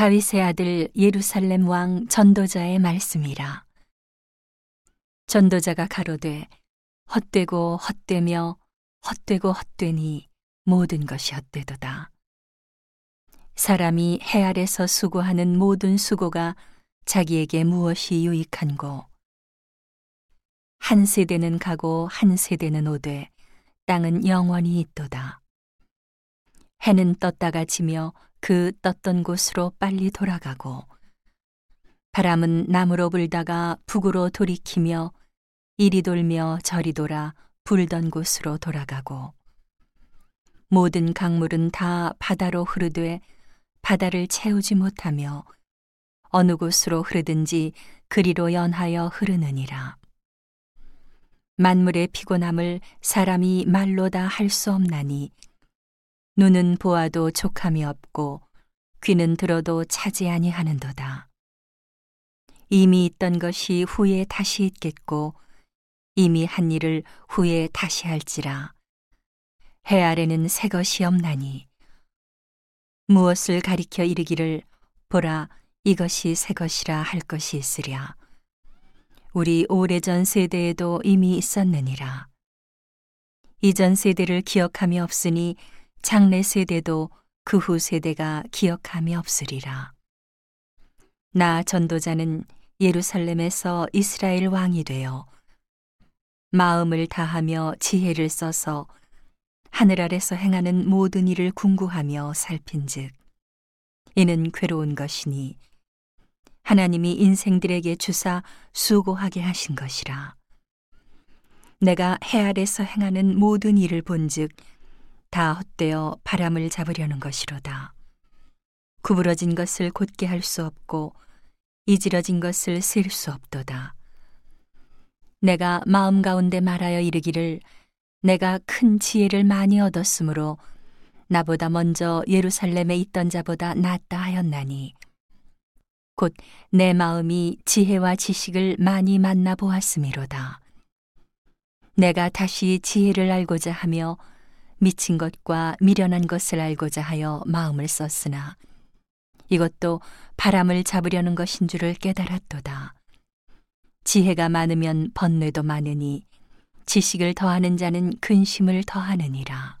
다윗의 아들 예루살렘 왕 전도자의 말씀이라. 전도자가 가로되 헛되고 헛되며 헛되고 헛되니 모든 것이 헛되도다. 사람이 해 아래서 수고하는 모든 수고가 자기에게 무엇이 유익한고 한 세대는 가고 한 세대는 오되 땅은 영원히 있도다. 해는 떴다가 지며 그 떴던 곳으로 빨리 돌아가고 바람은 남으로 불다가 북으로 돌이키며 이리 돌며 저리 돌아 불던 곳으로 돌아가고 모든 강물은 다 바다로 흐르되 바다를 채우지 못하며 어느 곳으로 흐르든지 그리로 연하여 흐르느니라. 만물의 피곤함을 사람이 말로 다 할 수 없나니 눈은 보아도 족함이 없고 귀는 들어도 차지 아니하는도다. 이미 있던 것이 후에 다시 있겠고 이미 한 일을 후에 다시 할지라. 해 아래는 새 것이 없나니. 무엇을 가리켜 이르기를 보라 이것이 새 것이라 할 것이 있으랴. 우리 오래전 세대에도 이미 있었느니라. 이전 세대를 기억함이 없으니 장래 세대도 그 후 세대가 기억함이 없으리라. 나 전도자는 예루살렘에서 이스라엘 왕이 되어 마음을 다하며 지혜를 써서 하늘 아래서 행하는 모든 일을 궁구하며 살핀즉 이는 괴로운 것이니 하나님이 인생들에게 주사 수고하게 하신 것이라. 내가 해 아래서 행하는 모든 일을 본즉 다 헛되어 바람을 잡으려는 것이로다. 구부러진 것을 곧게 할 수 없고 이지러진 것을 쓸 수 없도다. 내가 마음 가운데 말하여 이르기를 내가 큰 지혜를 많이 얻었으므로 나보다 먼저 예루살렘에 있던 자보다 낫다 하였나니 곧 내 마음이 지혜와 지식을 많이 만나 보았음이로다. 내가 다시 지혜를 알고자 하며 미친 것과 미련한 것을 알고자 하여 마음을 썼으나 이것도 바람을 잡으려는 것인 줄을 깨달았도다. 지혜가 많으면 번뇌도 많으니 지식을 더하는 자는 근심을 더하느니라.